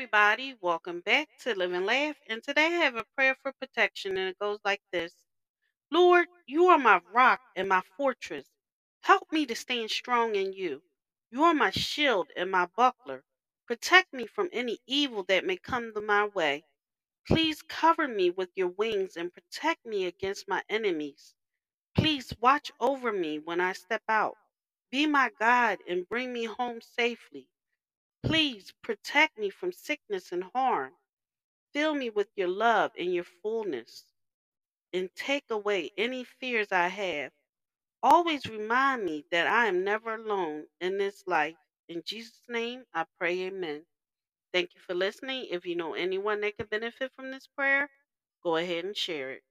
everybody. Welcome back to Live and Laugh. And today I have a prayer for protection, and it goes like this Lord, you are my rock and my fortress. Help me to stand strong in you. You are my shield and my buckler. Protect me from any evil that may come to my way. Please cover me with your wings and protect me against my enemies. Please watch over me when I step out. Be my guide and bring me home safely. Please protect me from sickness and harm. Fill me with your love and your fullness, and take away any fears I have. Always remind me that I am never alone in this life. In Jesus' name, I pray, amen. Thank you for listening. If you know anyone that could benefit from this prayer, go ahead and share it.